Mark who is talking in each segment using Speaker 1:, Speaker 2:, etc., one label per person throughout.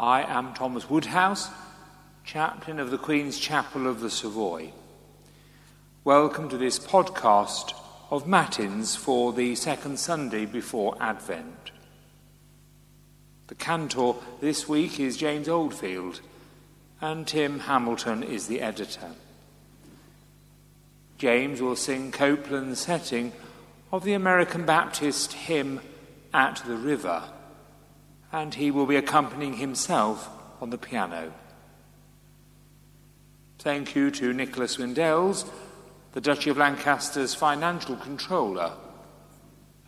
Speaker 1: I am Thomas Woodhouse, chaplain of the Queen's Chapel of the Savoy. Welcome to this podcast of Matins for the second Sunday before Advent. The cantor this week is James Oldfield, and Tim Hamilton is the editor. James will sing Copland's setting of the American Baptist hymn At the River and he will be accompanying himself on the piano. Thank you to Nicholas Windells, the Duchy of Lancaster's financial controller,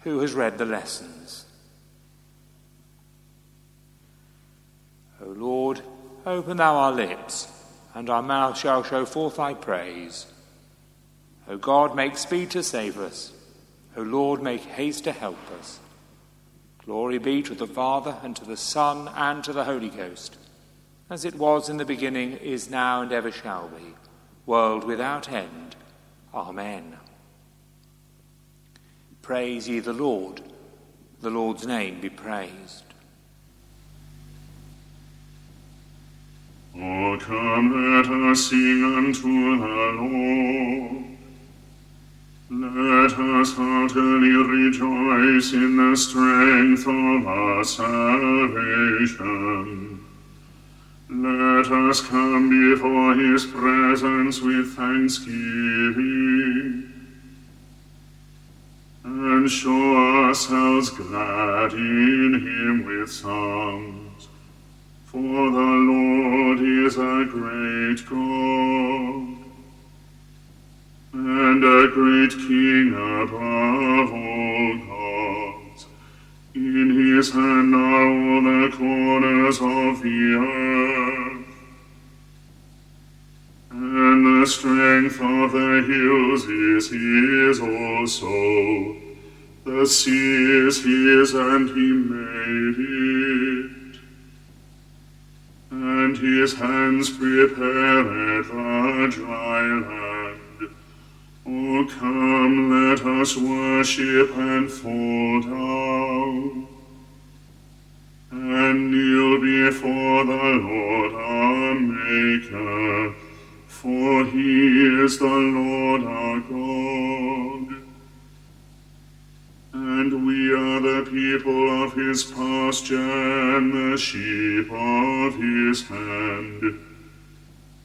Speaker 1: who has read the lessons. O Lord, open thou our lips, and our mouth shall show forth thy praise. O God, make speed to save us. O Lord, make haste to help us. Glory be to the Father, and to the Son, and to the Holy Ghost, as it was in the beginning, is now, and ever shall be, world without end. Amen. Praise ye the Lord. The Lord's name be praised.
Speaker 2: O come, let us sing unto the Lord. Let us heartily rejoice in the strength of our salvation. Let us come before his presence with thanksgiving and show ourselves glad in him with songs. For the Lord is a great God and a great king above all gods. In his hand are all the corners of the earth, and the strength of the hills is his also. The sea is his, and he made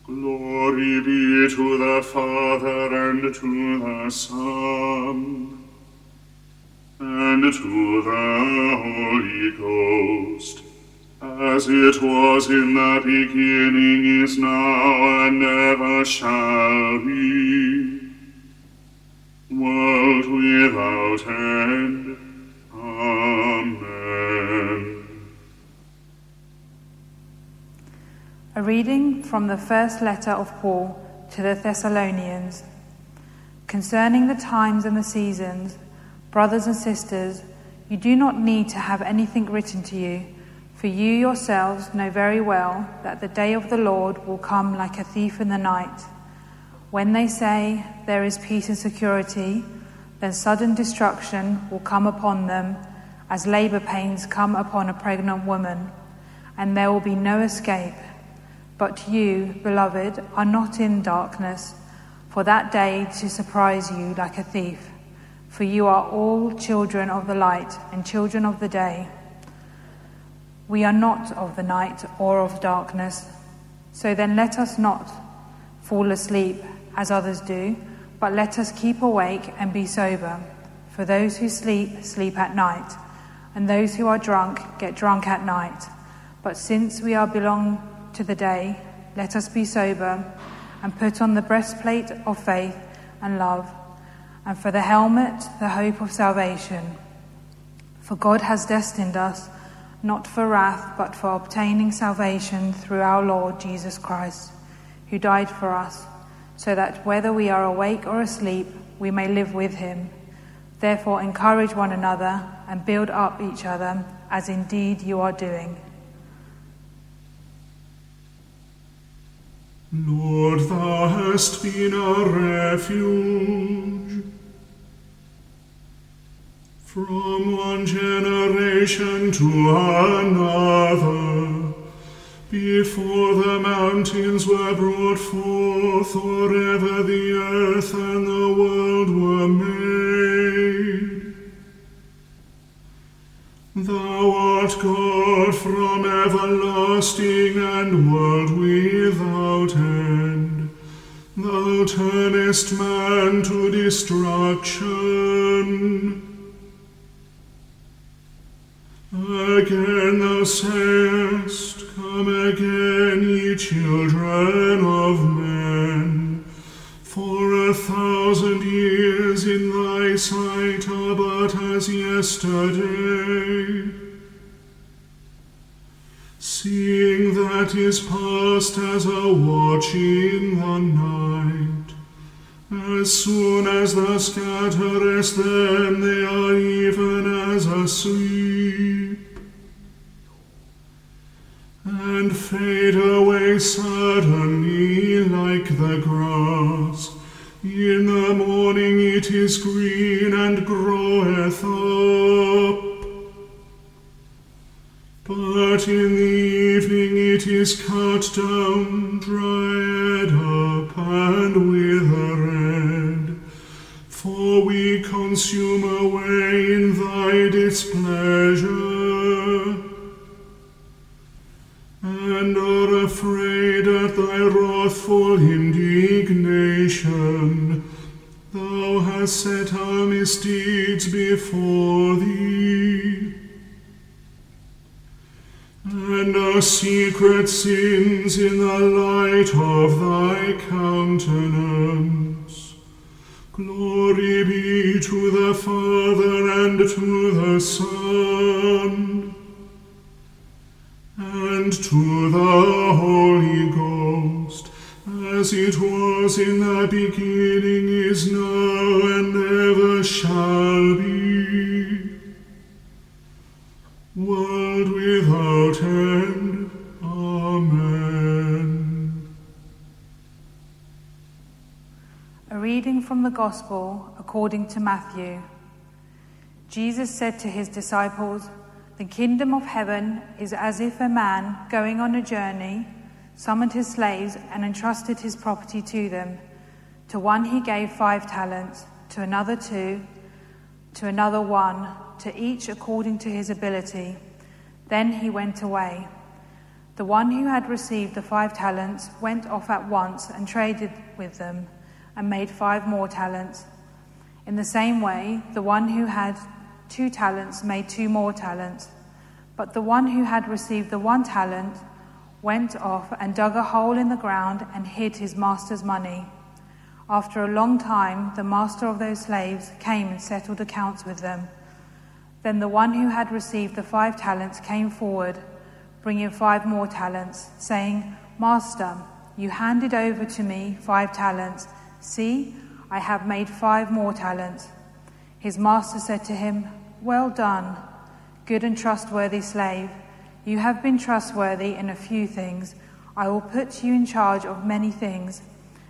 Speaker 2: Glory be to the Father and to the Son and to the Holy Ghost, as it was in the beginning, is now, and ever shall be, world without end.
Speaker 3: A reading from the first letter of Paul to the Thessalonians. Concerning the times and the seasons, brothers and sisters, you do not need to have anything written to you, for you yourselves know very well that the day of the Lord will come like a thief in the night. When they say there is peace and security, then sudden destruction will come upon them as labor pains come upon a pregnant woman, and there will be no escape. But you, beloved, are not in darkness, for that day to surprise you like a thief. For you are all children of the light and children of the day. We are not of the night or of darkness. So then let us not fall asleep as others do, but let us keep awake and be sober. For those who sleep, sleep at night, and those who are drunk, get drunk at night. But since we are belong to the day, let us be sober and put on the breastplate of faith and love, and for the helmet, the hope of salvation. For God has destined us not for wrath, but for obtaining salvation through our Lord Jesus Christ, who died for us, so that whether we are awake or asleep, we may live with him. Therefore, encourage one another and build up each other, as indeed you are doing.
Speaker 2: Lord, thou hast been a refuge from one generation to another, before the mountains were brought forth, or ever the earth and the world were made. Thou art God from everlasting and world turnest man to destruction. Again thou sayest, Come again, ye children of men. For a thousand years in thy sight are but as yesterday. Seeing that is past as a watch in the night. As soon as thou scatterest them, they are even as asleep, and fade away suddenly at thy wrathful indignation. Thou hast set our misdeeds before thee and our secret sins in the light of thy countenance. Glory be to the Father and to the Son and to the Holy Ghost, as it was in the beginning, is now, and ever shall be world without end. Amen.
Speaker 3: A reading from the Gospel according to Matthew. Jesus said to his disciples, The kingdom of heaven is as if a man going on a journey summoned his slaves and entrusted his property to them. To one he gave five talents, to another two, to another one, to each according to his ability. Then he went away. The one who had received the five talents went off at once and traded with them and made five more talents. In the same way, the one who had two talents made two more talents. But the one who had received the one talent went off and dug a hole in the ground and hid his master's money. After a long time, the master of those slaves came and settled accounts with them. Then the one who had received the five talents came forward, bringing five more talents, saying, Master, you handed over to me five talents. See, I have made five more talents. His master said to him, Well done, good and trustworthy slave. You have been trustworthy in a few things. I will put you in charge of many things.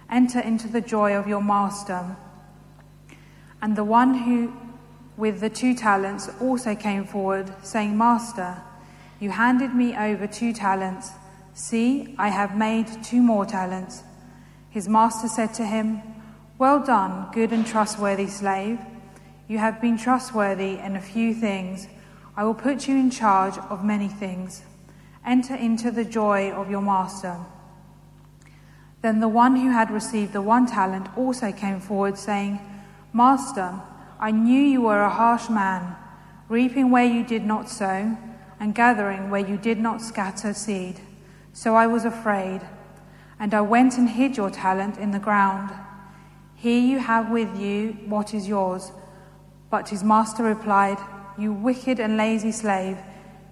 Speaker 3: Enter into the joy of your master. And the one who with the two talents also came forward, saying, Master, you handed me over two talents. See, I have made two more talents. His master said to him, Well done, good and trustworthy slave. You have been trustworthy in a few things. I will put you in charge of many things. Enter into the joy of your master. Then the one who had received the one talent also came forward, saying, Master, I knew you were a harsh man, reaping where you did not sow, and gathering where you did not scatter seed. So I was afraid, and I went and hid your talent in the ground. Here you have with you what is yours. But his master replied, You wicked and lazy slave,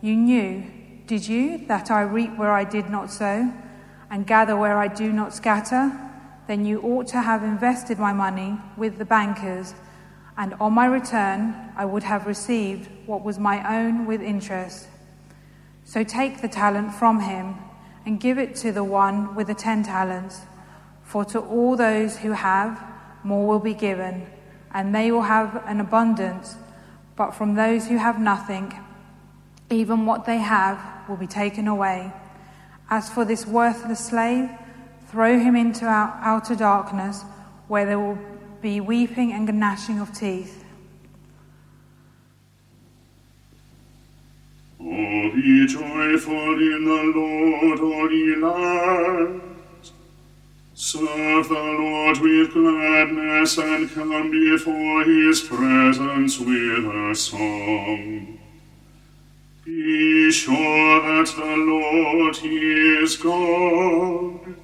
Speaker 3: you knew, did you, that I reap where I did not sow, and gather where I do not scatter? Then you ought to have invested my money with the bankers and on my return I would have received what was my own with interest. So take the talent from him and give it to the one with the ten talents. For to all those who have, more will be given, and they will have an abundance. But from those who have nothing, even what they have will be taken away. As for this worthless slave, throw him into outer darkness, where there will be weeping and gnashing of teeth.
Speaker 2: Oh, be joyful in the Lord, all ye lands. Serve the Lord with gladness and come before his presence with a song. Be sure that the Lord is God.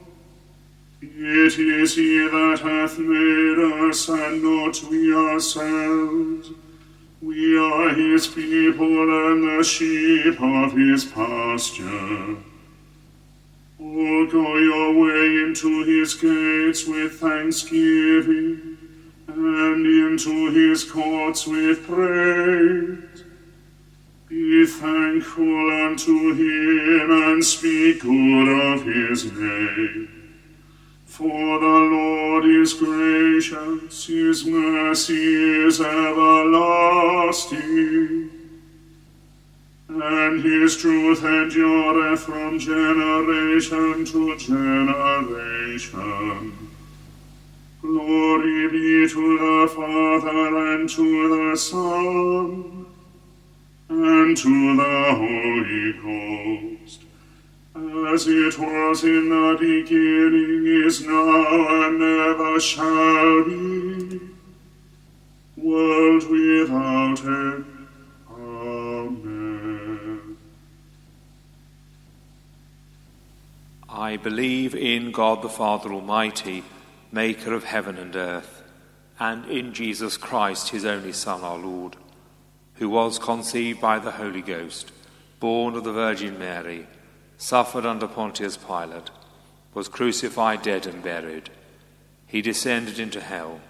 Speaker 2: It is he that hath made us, and not we ourselves. We are his people and the sheep of his pasture. Oh, go your way into his gates with thanksgiving, and into his courts with praise. Be thankful unto him and speak good of his name. For the Lord is gracious, his mercy is everlasting, and his truth endureth from generation to generation. Glory be to the Father and to the Son and to the Holy Ghost, as it was in the beginning, is now, and ever shall be, world without end.
Speaker 1: I believe in God the Father Almighty, maker of heaven and earth, and in Jesus Christ, his only Son, our Lord who was conceived by the Holy Ghost, born of the Virgin Mary, suffered under Pontius Pilate, was crucified, dead, and buried. He descended into hell.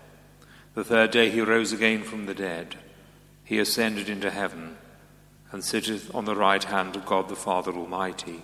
Speaker 1: The third day he rose again from the dead. He ascended into heaven, and sitteth on the right hand of God the Father Almighty.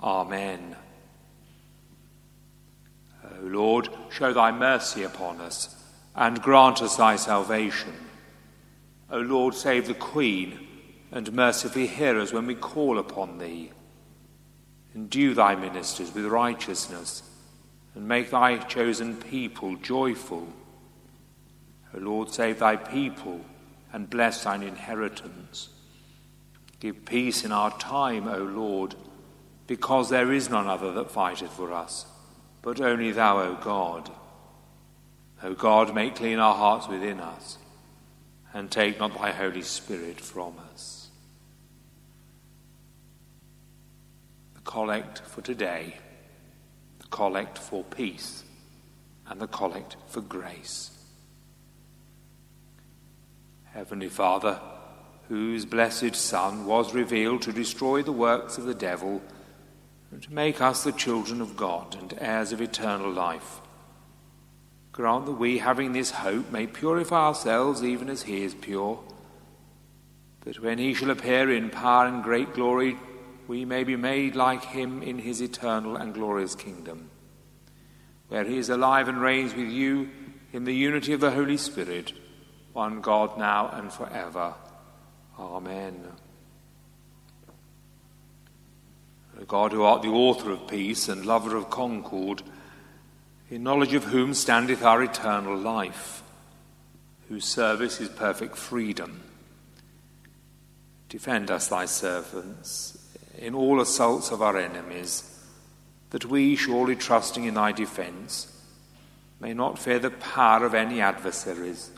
Speaker 1: Amen. O Lord, show thy mercy upon us, and grant us thy salvation. O Lord, save the Queen, and mercifully hear us when we call upon thee. Endue thy ministers with righteousness, and make thy chosen people joyful. O Lord, save thy people, and bless thine inheritance. Give peace in our time, O Lord, because there is none other that fighteth for us, but only thou, O God. O God, make clean our hearts within us and take not thy Holy Spirit from us. The collect for today, the collect for peace, and the collect for grace. Heavenly Father, whose blessed Son was revealed to destroy the works of the devil and to make us the children of God and heirs of eternal life Grant that we, having this hope, may purify ourselves even as He is pure, that when He shall appear in power and great glory, we may be made like Him in His eternal and glorious kingdom, where He is alive and reigns with you in the unity of the Holy Spirit, one God now and forever. Amen. God, who art the author of peace and lover of concord, in knowledge of whom standeth our eternal life, whose service is perfect freedom. Defend us, thy servants, in all assaults of our enemies, that we, surely trusting in thy defence, may not fear the power of any adversaries,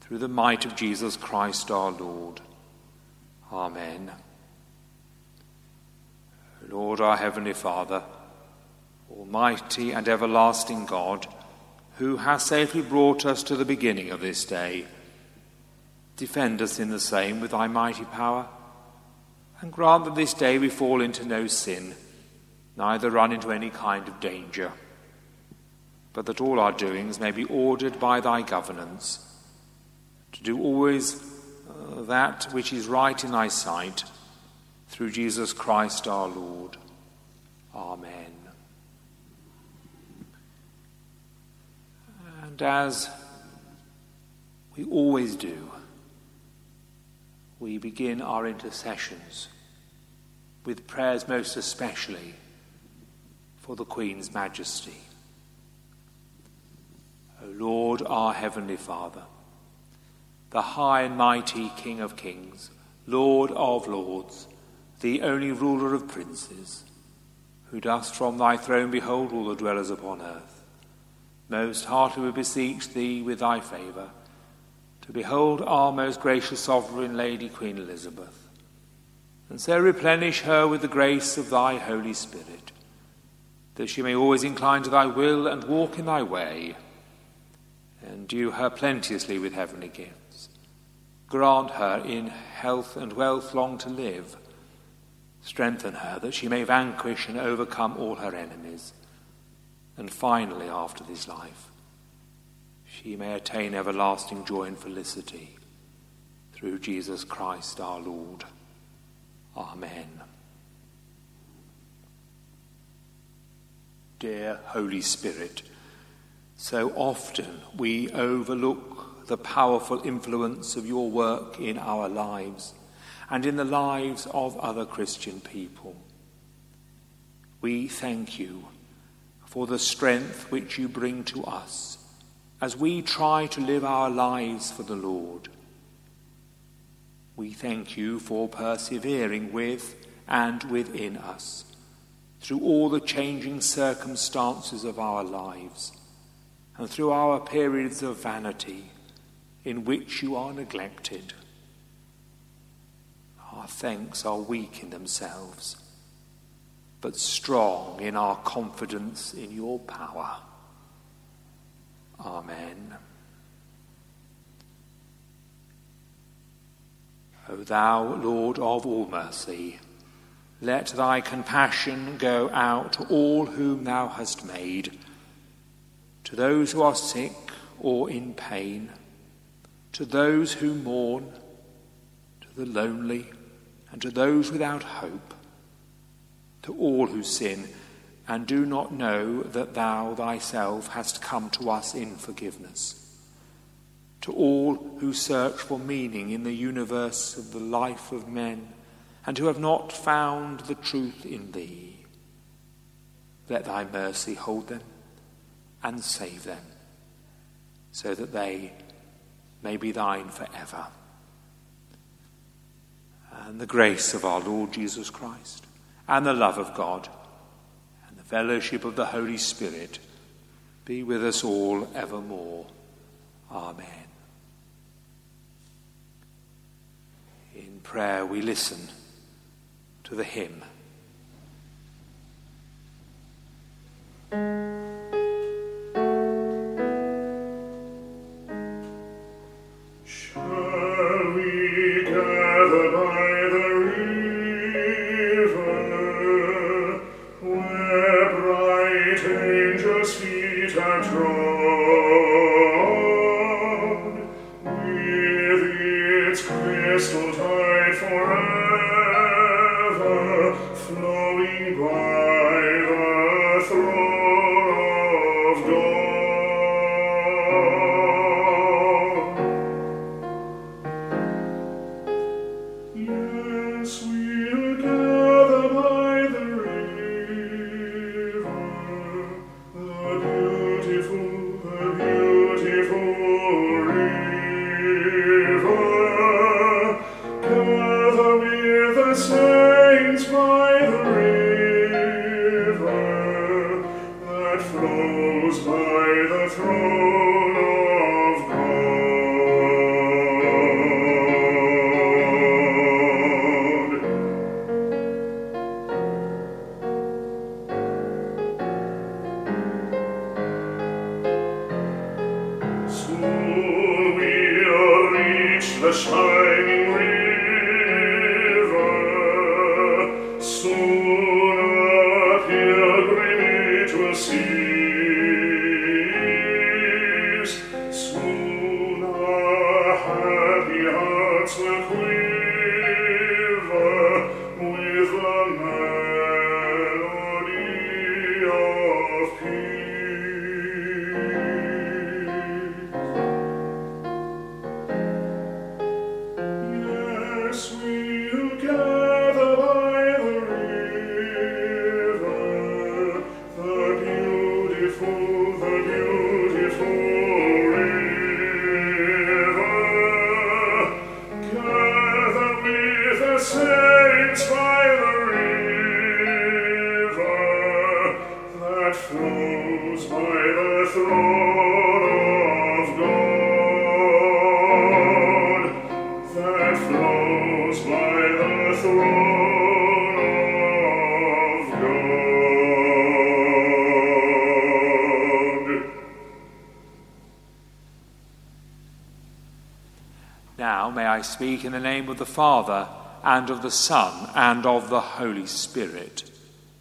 Speaker 1: through the might of Jesus Christ our Lord. Amen. Lord, our Heavenly Father, Almighty and everlasting God, who has safely brought us to the beginning of this day, defend us in the same with thy mighty power, and grant that this day we fall into no sin neither run into any kind of danger, but that all our doings may be ordered by thy governance, to do always uh, that which is right in thy sight, through Jesus Christ our Lord. Amen. And as we always do, we begin our intercessions with prayers most especially for the Queen's Majesty. O Lord, our Heavenly Father, the high and mighty King of Kings, Lord of Lords, the only ruler of princes, who dost from thy throne behold all the dwellers upon earth, most heartily we beseech thee with thy favour to behold our most gracious sovereign Lady Queen Elizabeth, and so replenish her with the grace of thy Holy Spirit that she may always incline to thy will and walk in thy way. Endue her plenteously with heavenly gifts. Grant her in health and wealth long to live. Strengthen her that she may vanquish and overcome all her enemies. And finally, after this life, she may attain everlasting joy and felicity through Jesus Christ our Lord. Amen. dear Holy Spirit. So often we overlook the powerful influence of your work in our lives and in the lives of other Christian people. We thank you for the strength which you bring to us as we try to live our lives for the Lord. We thank you for persevering with and within us through all the changing circumstances of our lives and through our periods of vanity in which you are neglected. Our thanks are weak in themselves, but strong in our confidence in your power. Amen. O thou, Lord of all mercy, let thy compassion go out to all whom thou hast made, to those who are sick or in pain, to those who mourn, to the lonely, and to those without hope, to all who sin and do not know that thou thyself hast come to us in forgiveness, to all who search for meaning in the universe of the life of men and who have not found the truth in thee. Let thy mercy hold them and save them, so that they may be thine forever. And the grace of our Lord Jesus Christ, and the love of God, and the fellowship of the Holy Spirit be with us all evermore. Amen. In prayer we listen to the hymn. Speak in the name of the Father, and of the Son, and of the Holy Spirit.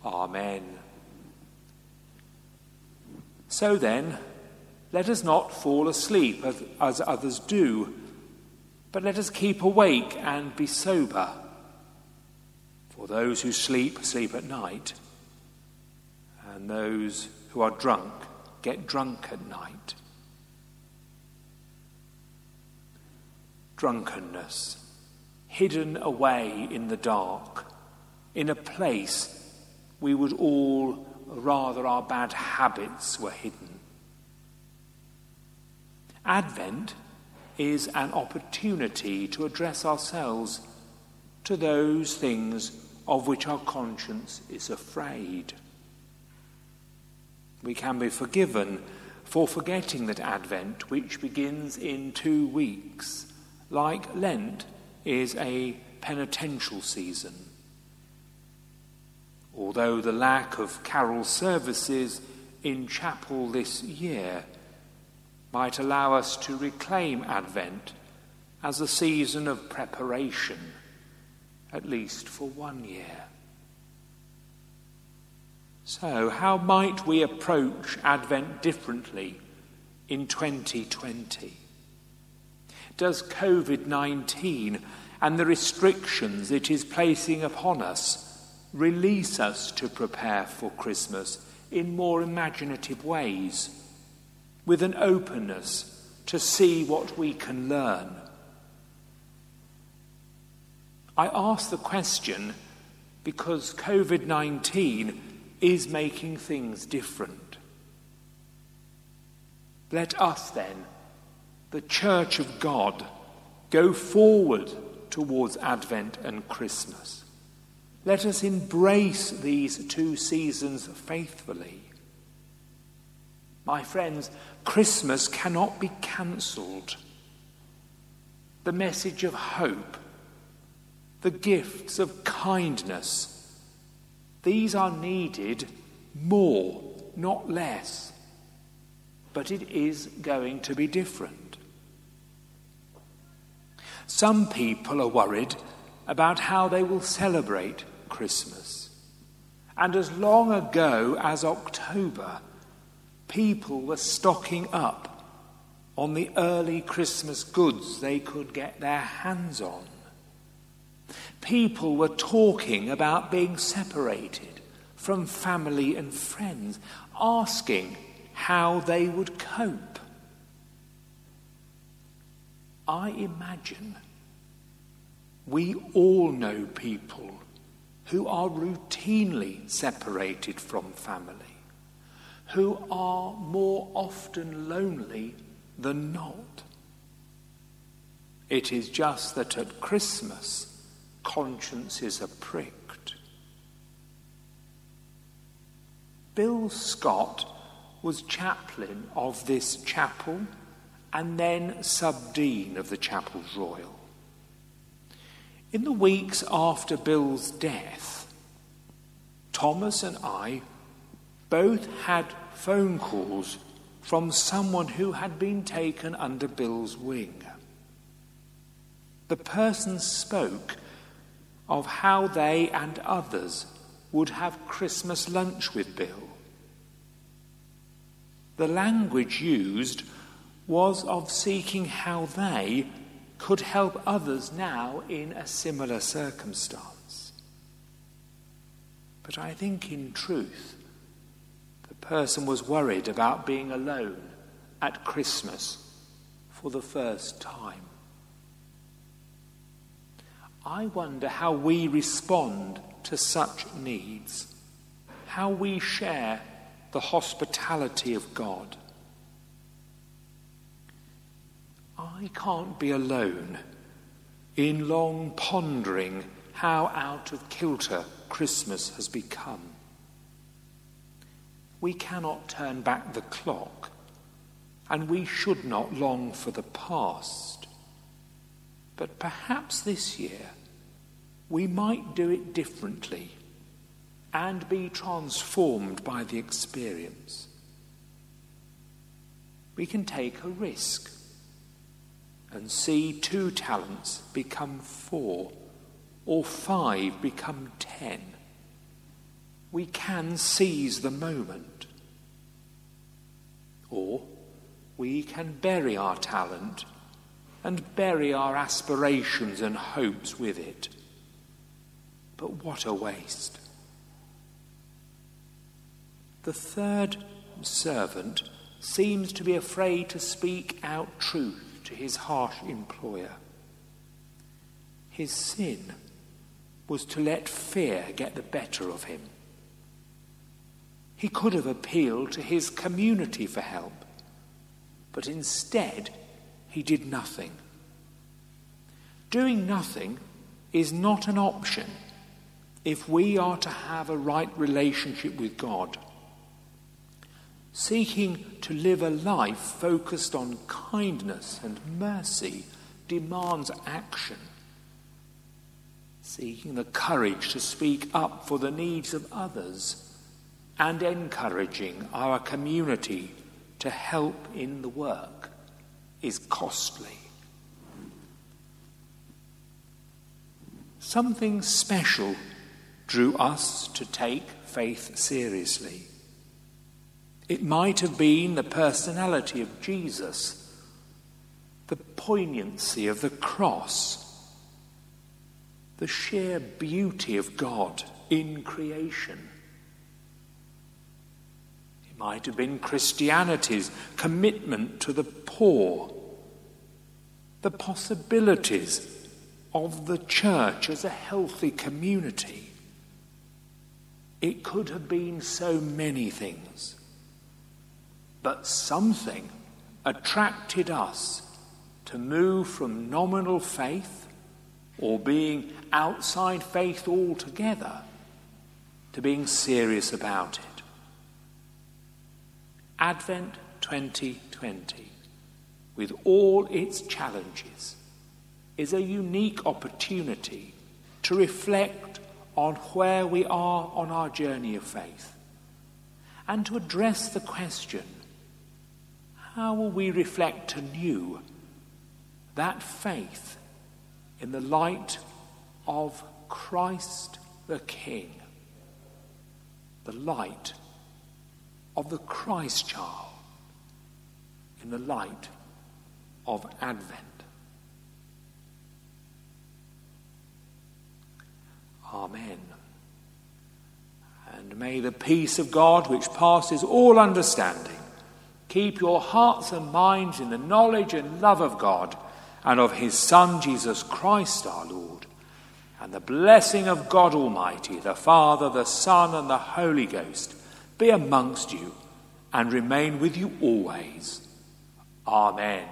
Speaker 1: Amen. So then, let us not fall asleep as, as others do, but let us keep awake and be sober. For those who sleep, sleep at night, and those who are drunk get drunk at night. Drunkenness, hidden away in the dark, in a place we would all rather our bad habits were hidden. Advent is an opportunity to address ourselves to those things of which our conscience is afraid. We can be forgiven for forgetting that Advent, which begins in two weeks, like Lent, is a penitential season. Although the lack of carol services in chapel this year might allow us to reclaim Advent as a season of preparation, at least for one year. So, how might we approach Advent differently in 2020? Does COVID 19 and the restrictions it is placing upon us release us to prepare for Christmas in more imaginative ways, with an openness to see what we can learn? I ask the question because COVID 19 is making things different. Let us then the Church of God go forward towards Advent and Christmas. Let us embrace these two seasons faithfully. My friends, Christmas cannot be cancelled. The message of hope, the gifts of kindness, these are needed more, not less. But it is going to be different. Some people are worried about how they will celebrate Christmas. And as long ago as October, people were stocking up on the early Christmas goods they could get their hands on. People were talking about being separated from family and friends, asking how they would cope. I imagine we all know people who are routinely separated from family, who are more often lonely than not. It is just that at Christmas, consciences are pricked. Bill Scott was chaplain of this chapel and then sub-dean of the Chapels Royal. In the weeks after Bill's death, Thomas and I both had phone calls from someone who had been taken under Bill's wing. The person spoke of how they and others would have Christmas lunch with Bill. The language used was of seeking how they could help others now in a similar circumstance. But I think in truth, the person was worried about being alone at Christmas for the first time. I wonder how we respond to such needs, how we share the hospitality of God. I can't be alone in long pondering how out of kilter Christmas has become. We cannot turn back the clock and we should not long for the past. But perhaps this year we might do it differently and be transformed by the experience. We can take a risk and see two talents become four or five become ten. We can seize the moment. Or we can bury our talent and bury our aspirations and hopes with it. But what a waste. The third servant seems to be afraid to speak out truth to his harsh employer. His sin was to let fear get the better of him. He could have appealed to his community for help, but instead he did nothing. Doing nothing is not an option if we are to have a right relationship with God. Seeking to live a life focused on kindness and mercy demands action. Seeking the courage to speak up for the needs of others and encouraging our community to help in the work is costly. Something special drew us to take faith seriously. It might have been the personality of Jesus, the poignancy of the cross, the sheer beauty of God in creation. It might have been Christianity's commitment to the poor, the possibilities of the church as a healthy community. It could have been so many things. But something attracted us to move from nominal faith or being outside faith altogether to being serious about it. Advent 2020, with all its challenges, is a unique opportunity to reflect on where we are on our journey of faith and to address the question how will we reflect anew that faith in the light of Christ the King, the light of the Christ child, in the light of Advent? Amen. And may the peace of God, which passes all understanding, Keep your hearts and minds in the knowledge and love of God and of his Son, Jesus Christ our Lord. And the blessing of God Almighty, the Father, the Son, and the Holy Ghost be amongst you and remain with you always. Amen.